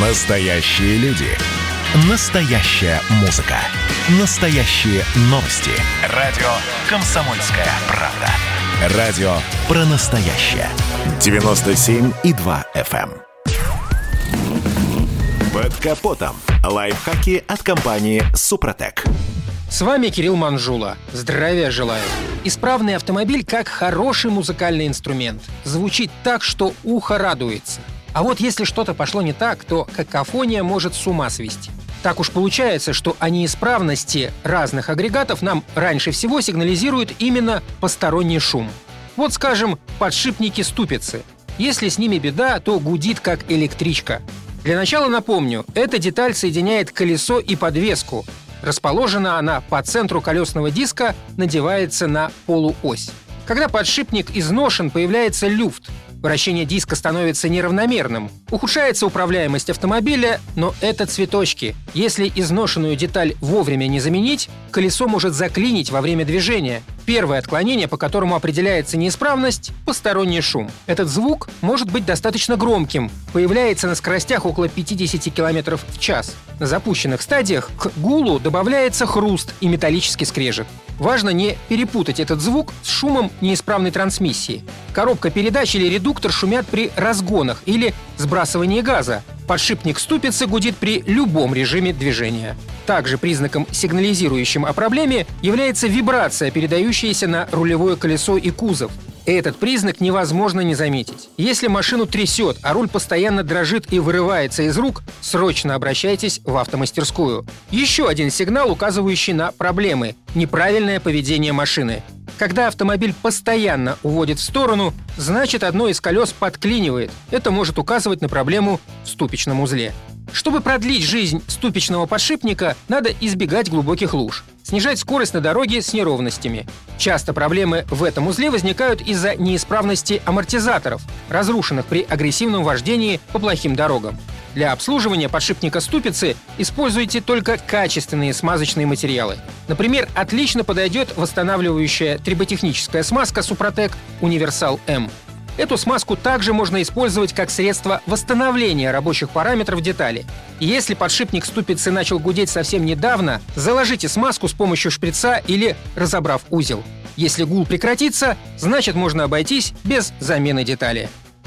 Настоящие люди. Настоящая музыка. Настоящие новости. Радио «Комсомольская правда». Радио про настоящее. 97,2 FM. эм. Под капотом. Лайфхаки от компании «Супротек». С вами Кирилл Манжула. Здравия желаю. Исправный автомобиль как хороший музыкальный инструмент. Звучит так, что ухо радуется. А вот если что-то пошло не так, то какофония может с ума свести. Так уж получается, что о неисправности разных агрегатов нам раньше всего сигнализирует именно посторонний шум. Вот, скажем, подшипники ступицы. Если с ними беда, то гудит как электричка. Для начала напомню, эта деталь соединяет колесо и подвеску. Расположена она по центру колесного диска, надевается на полуось. Когда подшипник изношен, появляется люфт. Вращение диска становится неравномерным. Ухудшается управляемость автомобиля, но это цветочки. Если изношенную деталь вовремя не заменить, колесо может заклинить во время движения. Первое отклонение, по которому определяется неисправность – посторонний шум. Этот звук может быть достаточно громким, появляется на скоростях около 50 км в час. На запущенных стадиях к гулу добавляется хруст и металлический скрежет. Важно не перепутать этот звук с шумом неисправной трансмиссии. Коробка передач или редуктор шумят при разгонах или сбрасывании газа. Подшипник ступицы гудит при любом режиме движения. Также признаком, сигнализирующим о проблеме, является вибрация, передающаяся на рулевое колесо и кузов. Этот признак невозможно не заметить. Если машину трясет, а руль постоянно дрожит и вырывается из рук, срочно обращайтесь в автомастерскую. Еще один сигнал, указывающий на проблемы – неправильное поведение машины. Когда автомобиль постоянно уводит в сторону, значит одно из колес подклинивает. Это может указывать на проблему в ступичном узле. Чтобы продлить жизнь ступичного подшипника, надо избегать глубоких луж, снижать скорость на дороге с неровностями. Часто проблемы в этом узле возникают из-за неисправности амортизаторов, разрушенных при агрессивном вождении по плохим дорогам. Для обслуживания подшипника ступицы используйте только качественные смазочные материалы. Например, отлично подойдет восстанавливающая триботехническая смазка Супротек Универсал М. Эту смазку также можно использовать как средство восстановления рабочих параметров детали. Если подшипник ступицы начал гудеть совсем недавно, заложите смазку с помощью шприца или разобрав узел. Если гул прекратится, значит можно обойтись без замены детали.